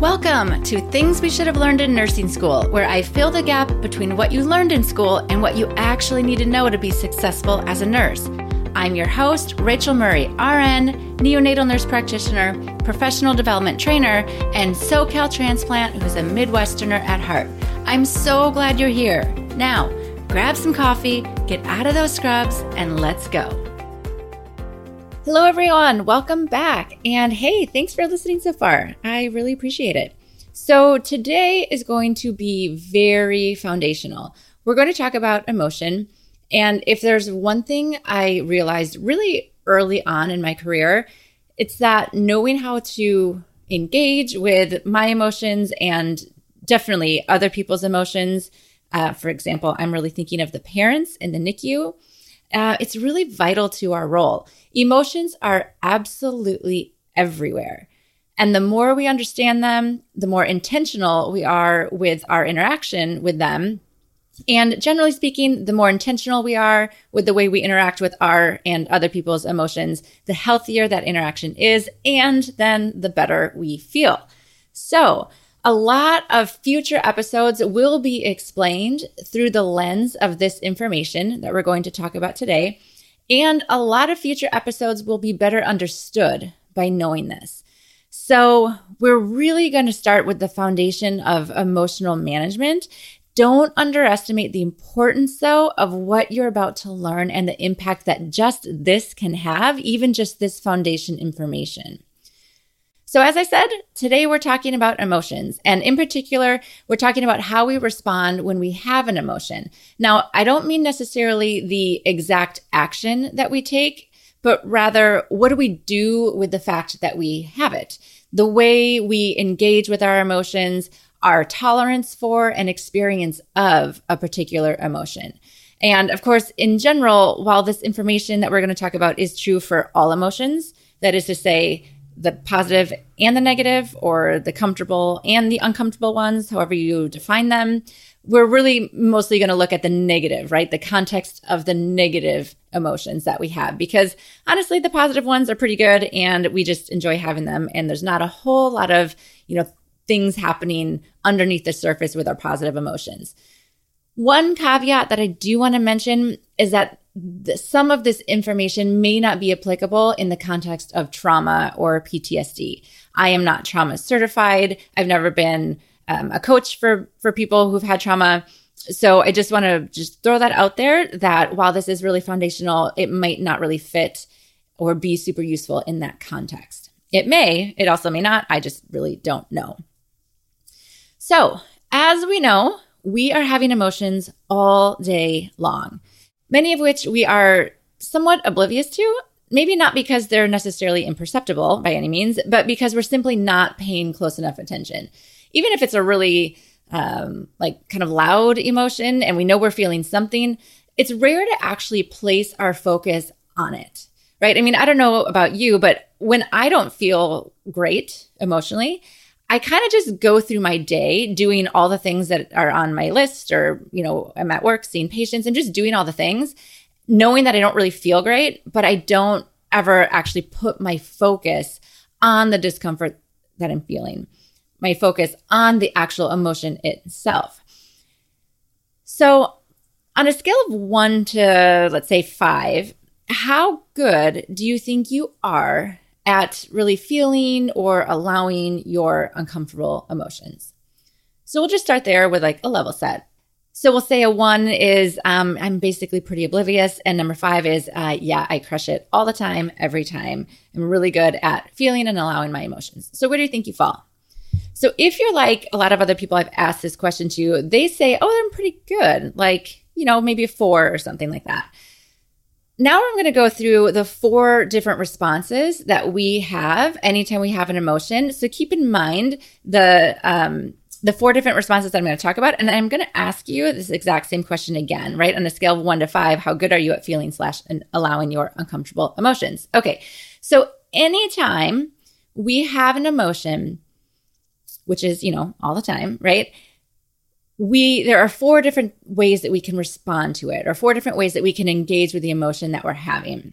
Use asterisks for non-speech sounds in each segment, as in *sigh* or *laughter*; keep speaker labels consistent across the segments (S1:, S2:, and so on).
S1: Welcome to Things We Should Have Learned in Nursing School, where I fill the gap between what you learned in school and what you actually need to know to be successful as a nurse. I'm your host, Rachael Murray, RN, neonatal nurse practitioner, professional development trainer, and SoCal transplant who's a Midwesterner at heart. I'm so glad you're here. Now, grab some coffee, get out of those scrubs, and let's go. Hello, everyone. Welcome back. And hey, thanks for listening so far. I really appreciate it. So, today is going to be very foundational. We're going to talk about emotion and if there's one thing I realized really early on in my career, it's that knowing how to engage with my emotions and definitely other people's emotions. Uh, for example, I'm really thinking of the parents in the NICU. Uh, it's really vital to our role. Emotions are absolutely everywhere. And the more we understand them, the more intentional we are with our interaction with them and generally speaking, the more intentional we are with the way we interact with our and other people's emotions, the healthier that interaction is, and then the better we feel. So, a lot of future episodes will be explained through the lens of this information that we're going to talk about today. And a lot of future episodes will be better understood by knowing this. So, we're really going to start with the foundation of emotional management don't underestimate the importance, though, of what you're about to learn and the impact that just this can have, even just this foundation information. So, as I said, today we're talking about emotions. And in particular, we're talking about how we respond when we have an emotion. Now, I don't mean necessarily the exact action that we take, but rather, what do we do with the fact that we have it? The way we engage with our emotions, our tolerance for and experience of a particular emotion. And of course, in general, while this information that we're going to talk about is true for all emotions, that is to say, the positive and the negative, or the comfortable and the uncomfortable ones, however you define them, we're really mostly going to look at the negative, right? The context of the negative emotions that we have, because honestly, the positive ones are pretty good and we just enjoy having them. And there's not a whole lot of, you know, things happening underneath the surface with our positive emotions. One caveat that I do want to mention is that the, some of this information may not be applicable in the context of trauma or PTSD. I am not trauma certified. I've never been um, a coach for for people who've had trauma. So I just want to just throw that out there that while this is really foundational, it might not really fit or be super useful in that context. It may, it also may not. I just really don't know. So, as we know, we are having emotions all day long, many of which we are somewhat oblivious to. Maybe not because they're necessarily imperceptible by any means, but because we're simply not paying close enough attention. Even if it's a really um, like kind of loud emotion and we know we're feeling something, it's rare to actually place our focus on it, right? I mean, I don't know about you, but when I don't feel great emotionally, I kind of just go through my day doing all the things that are on my list, or, you know, I'm at work seeing patients and just doing all the things, knowing that I don't really feel great, but I don't ever actually put my focus on the discomfort that I'm feeling, my focus on the actual emotion itself. So, on a scale of one to, let's say, five, how good do you think you are at really feeling or allowing your uncomfortable emotions. So we'll just start there with like a level set. So we'll say a one is um, I'm basically pretty oblivious, and number five is uh, yeah, I crush it all the time, every time. I'm really good at feeling and allowing my emotions. So where do you think you fall? So if you're like a lot of other people I've asked this question to, they say, oh, I'm pretty good, like you know maybe a four or something like that. Now I'm going to go through the four different responses that we have anytime we have an emotion. So keep in mind the um, the four different responses that I'm going to talk about, and I'm going to ask you this exact same question again, right? On a scale of one to five, how good are you at feeling slash and allowing your uncomfortable emotions? Okay, so anytime we have an emotion, which is you know all the time, right? We there are four different ways that we can respond to it or four different ways that we can engage with the emotion that we're having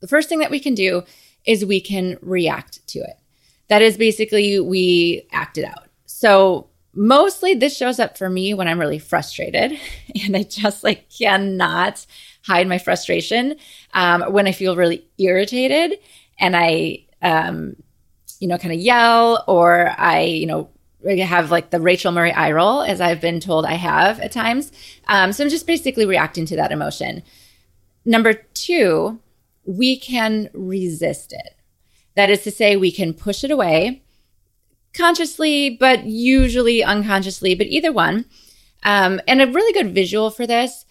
S1: the first thing that we can do is we can react to it That is basically we act it out. So mostly this shows up for me when I'm really frustrated *laughs* and I just like cannot hide my frustration. Um, when I feel really irritated and I, um, you know, kind of yell or I, you know, have like the Rachael Murray eye roll, as I've been told I have at times. Um, so I'm just basically reacting to that emotion. Number two, we can resist it. That is to say, we can push it away consciously, but usually unconsciously, but either one. Um, and a really good visual for this,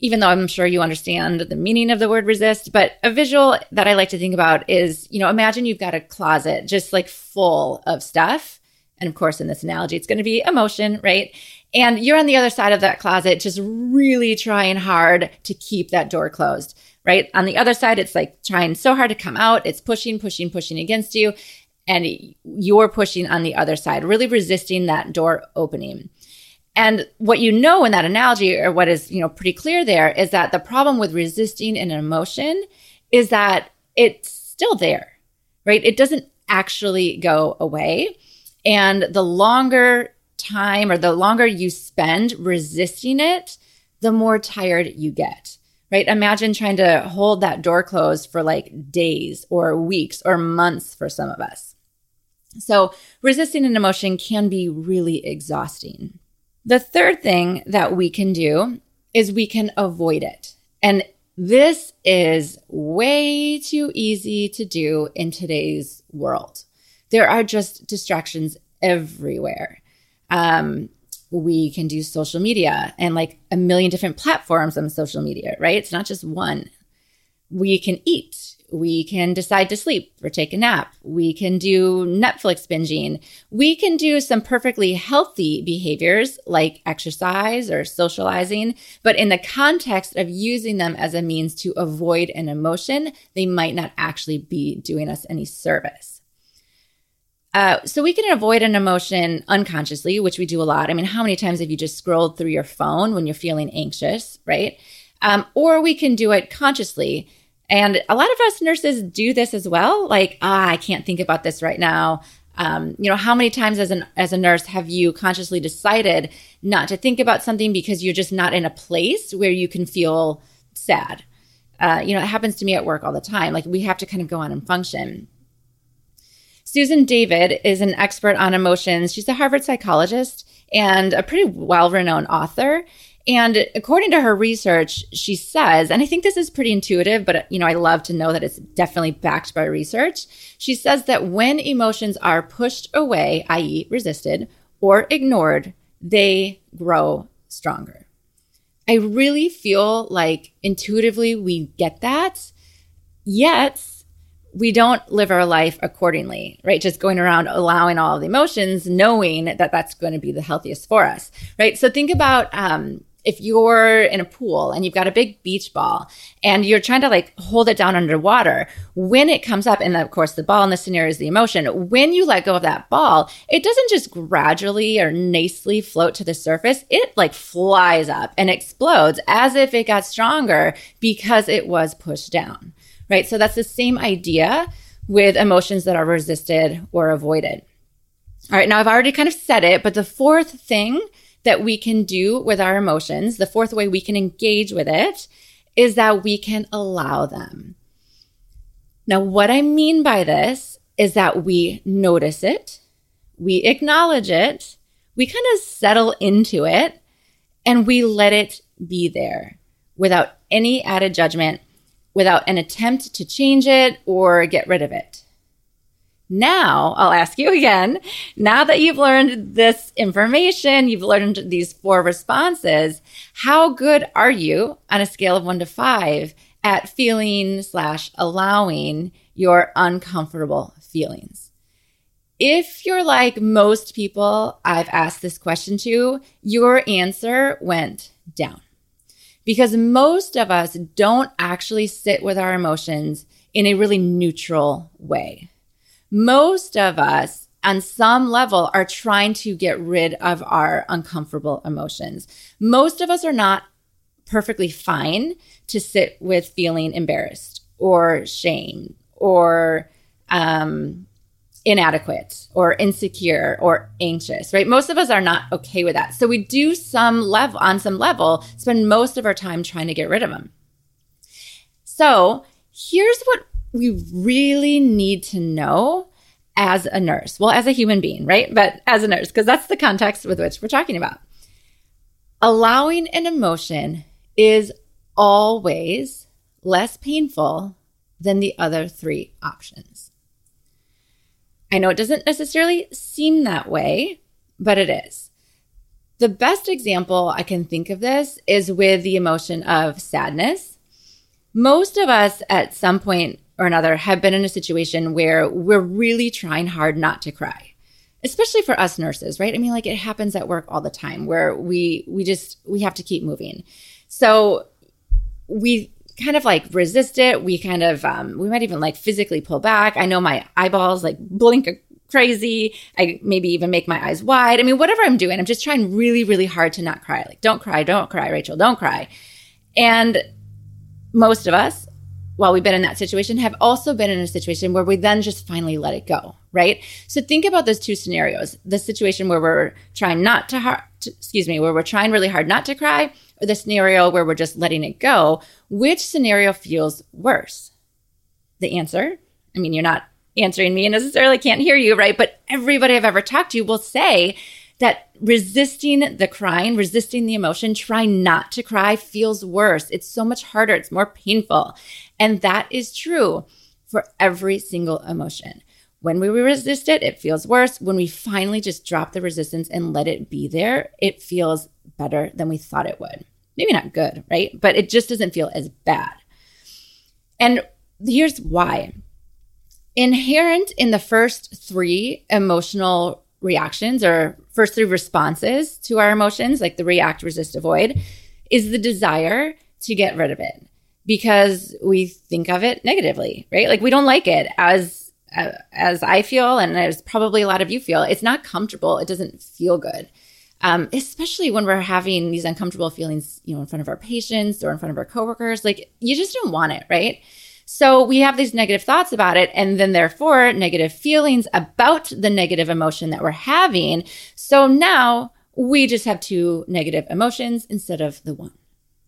S1: even though I'm sure you understand the meaning of the word resist, but a visual that I like to think about is, you know, imagine you've got a closet just like full of stuff. And of course, in this analogy, it's going to be emotion, right? And you're on the other side of that closet, just really trying hard to keep that door closed, right? On the other side, it's like trying so hard to come out. It's pushing, pushing, pushing against you and you're pushing on the other side, really resisting that door opening. And what you know in that analogy, or what is, you know, pretty clear there, is that the problem with resisting an emotion is that it's still there, right? It doesn't actually go away. And the longer time or the longer you spend resisting it, the more tired you get, right? Imagine trying to hold that door closed for like days or weeks or months for some of us. So, resisting an emotion can be really exhausting. The third thing that we can do is we can avoid it. And this is way too easy to do in today's world. There are just distractions everywhere. Um, we can do social media and like a million different platforms on social media, right? It's not just one. We can eat we can decide to sleep or take a nap. We can do Netflix binging. We can do some perfectly healthy behaviors like exercise or socializing, but in the context of using them as a means to avoid an emotion, they might not actually be doing us any service. Uh, so we can avoid an emotion unconsciously, which we do a lot. I mean, how many times have you just scrolled through your phone when you're feeling anxious, right? Um, or we can do it consciously and a lot of us nurses do this as well. Like, ah, I can't think about this right now. Um, you know, how many times as an as a nurse have you consciously decided not to think about something because you're just not in a place where you can feel sad? Uh, you know, it happens to me at work all the time. Like we have to kind of go on and function. Susan David is an expert on emotions. She's a Harvard psychologist and a pretty well renowned author. And according to her research, she says, and I think this is pretty intuitive, but you know, I love to know that it's definitely backed by research. She says that when emotions are pushed away, i.e., resisted or ignored, they grow stronger. I really feel like intuitively we get that, yet we don't live our life accordingly, right? Just going around allowing all the emotions, knowing that that's going to be the healthiest for us, right? So think about um, if you're in a pool and you've got a big beach ball and you're trying to like hold it down underwater, when it comes up, and of course the ball in this scenario is the emotion, when you let go of that ball, it doesn't just gradually or nicely float to the surface. It like flies up and explodes as if it got stronger because it was pushed down, right? So that's the same idea with emotions that are resisted or avoided. All right, now I've already kind of said it, but the fourth thing that we can do with our emotions, the fourth way we can engage with it, is that we can allow them. Now, what I mean by this is that we notice it, we acknowledge it, we kind of settle into it, and we let it be there without any added judgment, without an attempt to change it or get rid of it. Now, I'll ask you again. Now that you've learned this information, you've learned these four responses, how good are you on a scale of one to five at feeling slash allowing your uncomfortable feelings? If you're like most people I've asked this question to, your answer went down. Because most of us don't actually sit with our emotions in a really neutral way most of us on some level are trying to get rid of our uncomfortable emotions. Most of us are not perfectly fine to sit with feeling embarrassed or shame or um, inadequate or insecure or anxious, right? Most of us are not okay with that. So we do some level on some level spend most of our time trying to get rid of them. So, here's what we really need to know as a nurse. Well, as a human being, right? But as a nurse because that's the context with which we're talking about. Allowing an emotion is always less painful than the other three options. I know it doesn't necessarily seem that way, but it is. The best example I can think of this is with the emotion of sadness. Most of us at some point or another have been in a situation where we're really trying hard not to cry especially for us nurses right i mean like it happens at work all the time where we we just we have to keep moving so we kind of like resist it. We kind of, um, we might even like physically pull back. I know my eyeballs like blink crazy. I maybe even make my eyes wide. I mean, whatever I'm doing, I'm just trying really, really hard to not cry. Like, don't cry, don't cry, Rachael, don't cry. And most of us, while we've been in that situation, have also been in a situation where we then just finally let it go, right? So think about those two scenarios: the situation where we're trying not to, hard, excuse me, where we're trying really hard not to cry, or the scenario where we're just letting it go, which scenario feels worse? The answer, I mean, you're not answering me and necessarily can't hear you, right? But everybody I've ever talked to will say that resisting the crying, resisting the emotion, trying not to cry feels worse. It's so much harder. It's more painful. And that is true for every single emotion. When we resist it, it feels worse. When we finally just drop the resistance and let it be there, it feels better than we thought it would. Maybe not good, right? But it just doesn't feel as bad. And here's why. Inherent in the first three emotional reactions or first three responses to our emotions, like the react, resist, avoid, is the desire to get rid of it because we think of it negatively, right? Like we don't like it as uh, as I feel and as probably a lot of you feel. It's not comfortable. It doesn't feel good um, especially when we're having these uncomfortable feelings, you know, in front of our patients or in front of our coworkers. Like you just don't want it, right? So we have these negative thoughts about it, and then therefore negative feelings about the negative emotion that we're having. So now we just have two negative emotions instead of the one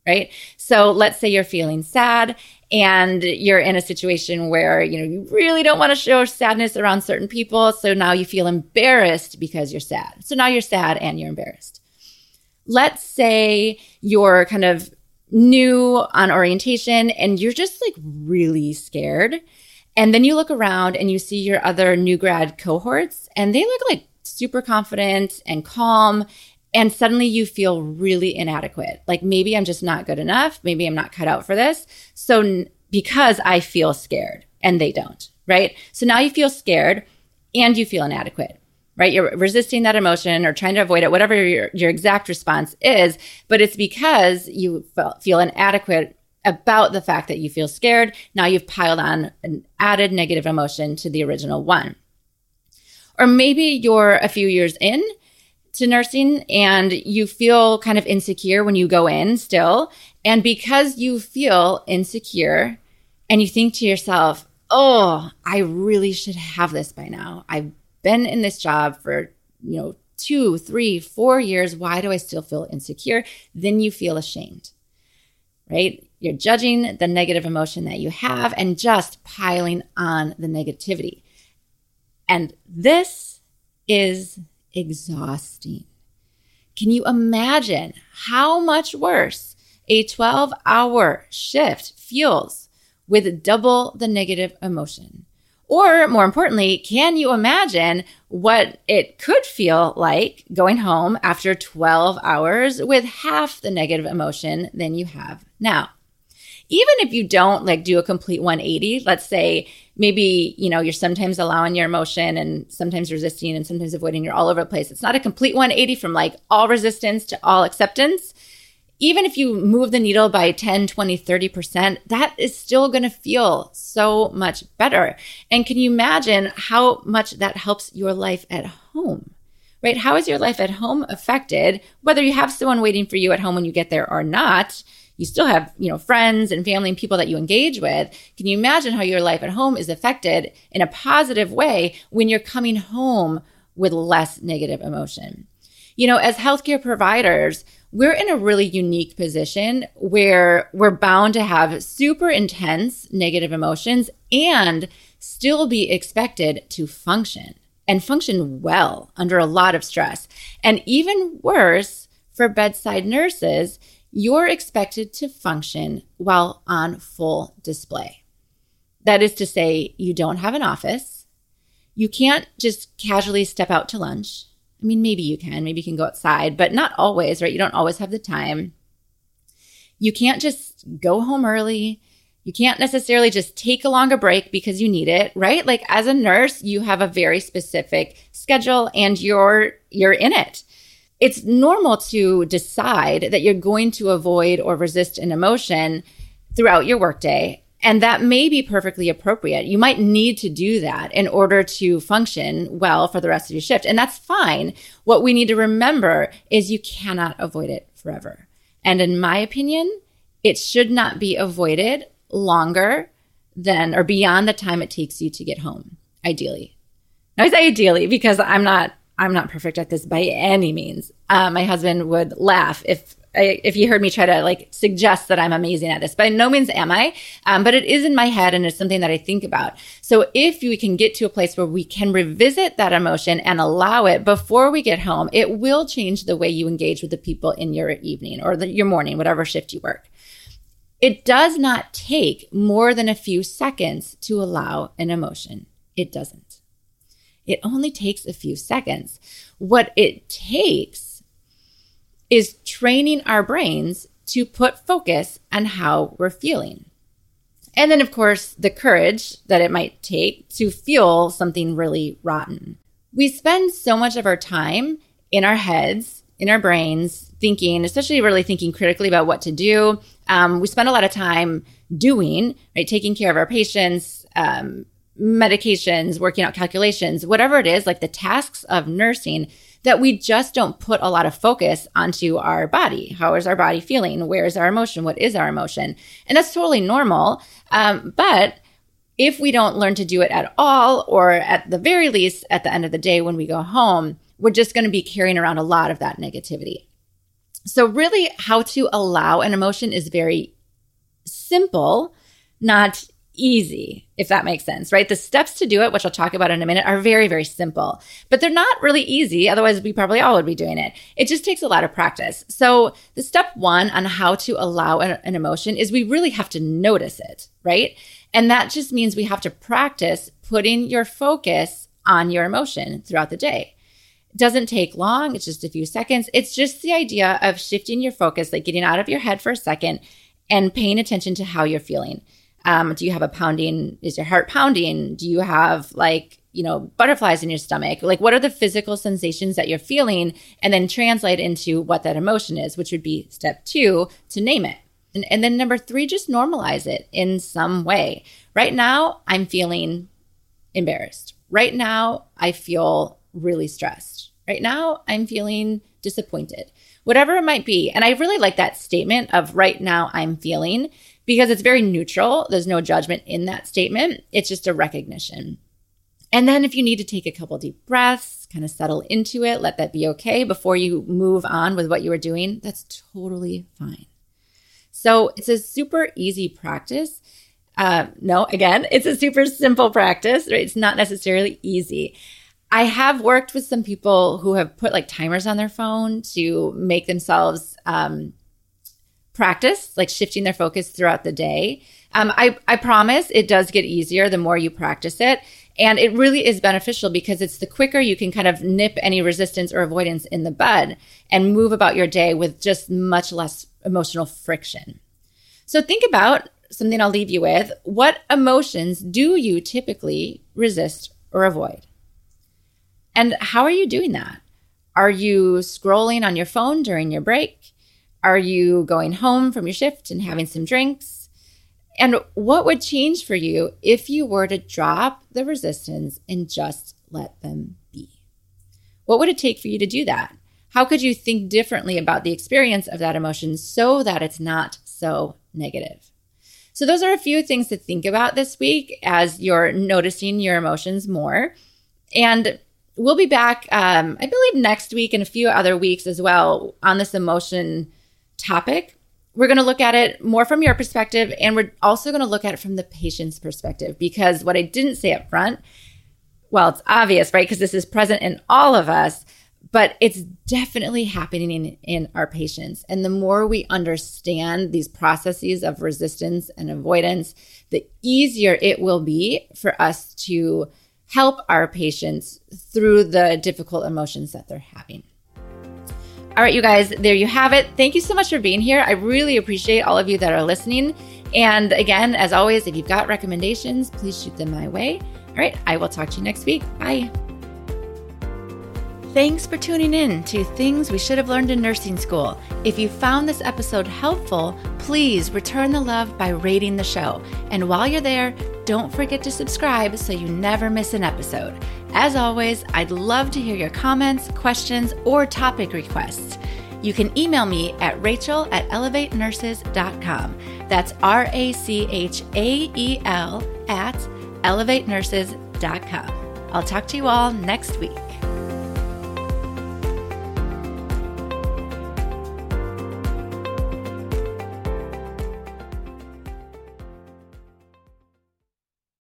S1: right? So let's say you're feeling sad and you're in a situation where, you know, you really don't want to show sadness around certain people. So now you feel embarrassed because you're sad. So now you're sad and you're embarrassed. Let's say you're kind of new on orientation and you're just like really scared. And then you look around and you see your other new grad cohorts and they look like super confident and calm and suddenly you feel really inadequate. Like maybe I'm just not good enough. Maybe I'm not cut out for this. So n- because I feel scared and they don't, right? So now you feel scared and you feel inadequate, right? You're resisting that emotion or trying to avoid it, whatever your, your exact response is, but it's because you feel inadequate about the fact that you feel scared. Now you've piled on an added negative emotion to the original one. Or maybe you're a few years in to nursing and you feel kind of insecure when you go in still. And because you feel insecure and you think to yourself, oh, I really should have this by now. I've been in this job for, you know, two, three, four years. Why do I still feel insecure? Then you feel ashamed, right? You're judging the negative emotion that you have and just piling on the negativity. And this is exhausting. Can you imagine how much worse a 12 hour shift feels with double the negative emotion? Or more importantly, can you imagine what it could feel like going home after 12 hours with half the negative emotion than you have now? Even if you don't like do a complete 180, let's say maybe, you know, you're sometimes allowing your emotion and sometimes resisting and sometimes avoiding, you're all over the place. It's not a complete 180 from like all resistance to all acceptance. Even if you move the needle by 10, 20, 30%, that is still going to feel so much better. And can you imagine how much that helps your life at home? Right? How is your life at home affected? Whether you have someone waiting for you at home when you get there or not, you still have, you know, friends and family and people that you engage with. Can you imagine how your life at home is affected in a positive way when you're coming home with less negative emotion? You know, as healthcare providers, we're in a really unique position where we're bound to have super intense negative emotions and still be expected to function and function well under a lot of stress. And even worse, for bedside nurses, you're expected to function while on full display. That is to say, you don't have an office. You can't just casually step out to lunch. I mean, maybe you can, maybe you can go outside, but not always, right? You don't always have the time. You can't just go home early. You can't necessarily just take a longer break because you need it, right? Like as a nurse, you have a very specific schedule and you're you're in it it's normal to decide that you're going to avoid or resist an emotion throughout your workday. And that may be perfectly appropriate. You might need to do that in order to function well for the rest of your shift. And that's fine. What we need to remember is you cannot avoid it forever. And in my opinion, it should not be avoided longer than or beyond the time it takes you to get home, ideally. Now, I say ideally because I'm not I'm not perfect at this by any means. Uh, my husband would laugh if if he heard me try to like suggest that I'm amazing at this. By no means am I, um, but it is in my head and it's something that I think about. So if we can get to a place where we can revisit that emotion and allow it before we get home, it will change the way you engage with the people in your evening or the, your morning, whatever shift you work. It does not take more than a few seconds to allow an emotion. It doesn't. It only takes a few seconds. What it takes is training our brains to put focus on how we're feeling. And then, of course, the courage that it might take to feel something really rotten. We spend so much of our time in our heads, in our brains, thinking, especially really thinking critically about what to do. Um, we spend a lot of time doing, right, taking care of our patients, um, medications, working out calculations, whatever it is, like the tasks of nursing that we just don't put a lot of focus onto our body. How is our body feeling? Where is our emotion? What is our emotion? And that's totally normal. Um, but if we don't learn to do it at all, or at the very least, at the end of the day when we go home, we're just going to be carrying around a lot of that negativity. So, really, how to allow an emotion is very simple, not easy, if that makes sense, right? The steps to do it, which I'll talk about in a minute, are very, very simple, but they're not really easy. Otherwise, we probably all would be doing it. It just takes a lot of practice. So, the step one on how to allow an, an emotion is we really have to notice it, right? And that just means we have to practice putting your focus on your emotion throughout the day. It doesn't take long, it's just a few seconds. It's just the idea of shifting your focus, like getting out of your head for a second and paying attention to how you're feeling. Um, do you have a pounding? Is your heart pounding? Do you have like, you know, butterflies in your stomach? Like, what are the physical sensations that you're feeling? And then translate into what that emotion is, which would be step two to name it. And, and then number three, just normalize it in some way. Right now, I'm feeling embarrassed. Right now, I feel really stressed. Right now, I'm feeling disappointed. Whatever it might be. And I really like that statement of right now, I'm feeling because it's very neutral. There's no judgment in that statement. It's just a recognition. And then if you need to take a couple deep breaths, kind of settle into it, let that be okay before you move on with what you were doing, that's totally fine. So it's a super easy practice. Uh, no, again, *laughs* it's a super simple practice. Right? It's not necessarily easy. I have worked with some people who have put like timers on their phone to make themselves um, practice, like shifting their focus throughout the day. Um, I, I promise it does get easier the more you practice it. And it really is beneficial because it's the quicker you can kind of nip any resistance or avoidance in the bud and move about your day with just much less emotional friction. So think about something I'll leave you with. What emotions do you typically resist or avoid? And how are you doing that? Are you scrolling on your phone during your break? Are you going home from your shift and having some drinks? And what would change for you if you were to drop the resistance and just let them be? What would it take for you to do that? How could you think differently about the experience of that emotion so that it's not so negative. So, those are a few things to think about this week as you're noticing your emotions more. And we'll be back, um, I believe, next week and a few other weeks as well on this emotion topic. We're going to look at it more from your perspective, and we're also going to look at it from the patient's perspective because what I didn't say up front, well, it's obvious, right? Because this is present in all of us but it's definitely happening in, in our patients. And the more we understand these processes of resistance and avoidance, the easier it will be for us to help our patients through the difficult emotions that they're having. All right, you guys, there you have it. Thank you so much for being here. I really appreciate all of you that are listening. And again, as always, if you've got recommendations, please shoot them my way. All right, I will talk to you next week. Bye. Thanks for tuning in to Things We Should Have Learned in Nursing School. If you found this episode helpful, please return the love by rating the show. And while you're there, don't forget to subscribe so you never miss an episode. As always, I'd love to hear your comments, questions, or topic requests. You can email me at rachael at elevatenurses.com. That's R A C H A E L at elevatenurses.com. I'll talk to you all next week.